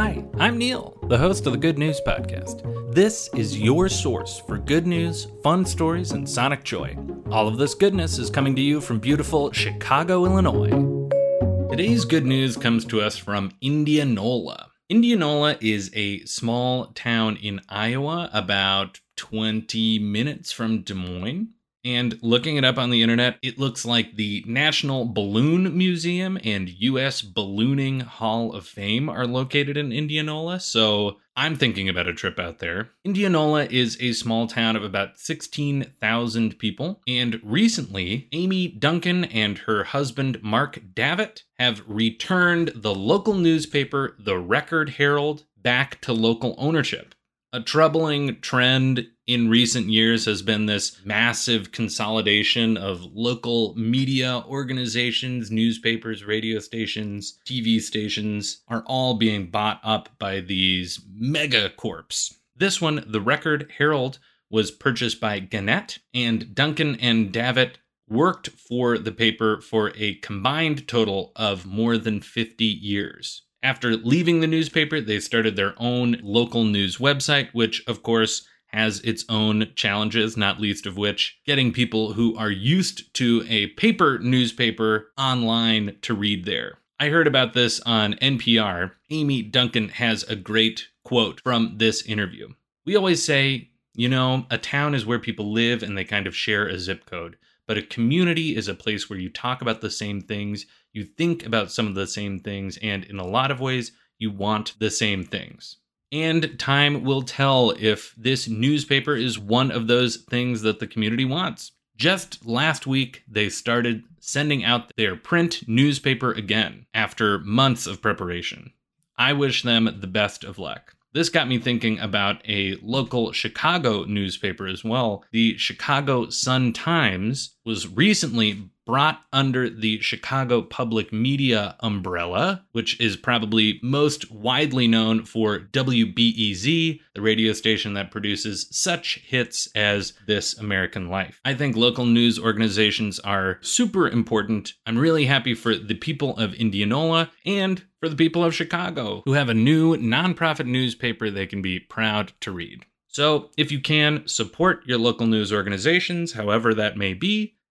Hi, I'm Neil, the host of the Good News Podcast. This is your source for good news, fun stories, and sonic joy. All of this goodness is coming to you from beautiful Chicago, Illinois. Today's good news comes to us from Indianola. Indianola is a small town in Iowa, about 20 minutes from Des Moines. And looking it up on the internet, it looks like the National Balloon Museum and U.S. Ballooning Hall of Fame are located in Indianola. So I'm thinking about a trip out there. Indianola is a small town of about 16,000 people. And recently, Amy Duncan and her husband, Mark Davitt, have returned the local newspaper, the Record Herald, back to local ownership. A troubling trend in recent years has been this massive consolidation of local media organizations, newspapers, radio stations, TV stations are all being bought up by these mega corps. This one, the Record Herald, was purchased by Gannett, and Duncan and Davitt worked for the paper for a combined total of more than 50 years. After leaving the newspaper, they started their own local news website, which, of course, has its own challenges, not least of which getting people who are used to a paper newspaper online to read there. I heard about this on NPR. Amy Duncan has a great quote from this interview. We always say, you know, a town is where people live and they kind of share a zip code, but a community is a place where you talk about the same things, you think about some of the same things, and in a lot of ways, you want the same things. And time will tell if this newspaper is one of those things that the community wants. Just last week, they started sending out their print newspaper again after months of preparation. I wish them the best of luck. This got me thinking about a local Chicago newspaper as well. The Chicago Sun Times was recently brought under the Chicago Public Media umbrella, which is probably most widely known for WBEZ, the radio station that produces such hits as This American Life. I think local news organizations are super important. I'm really happy for the people of Indianola and for the people of Chicago who have a new nonprofit newspaper they can be proud to read. So, if you can, support your local news organizations, however that may be.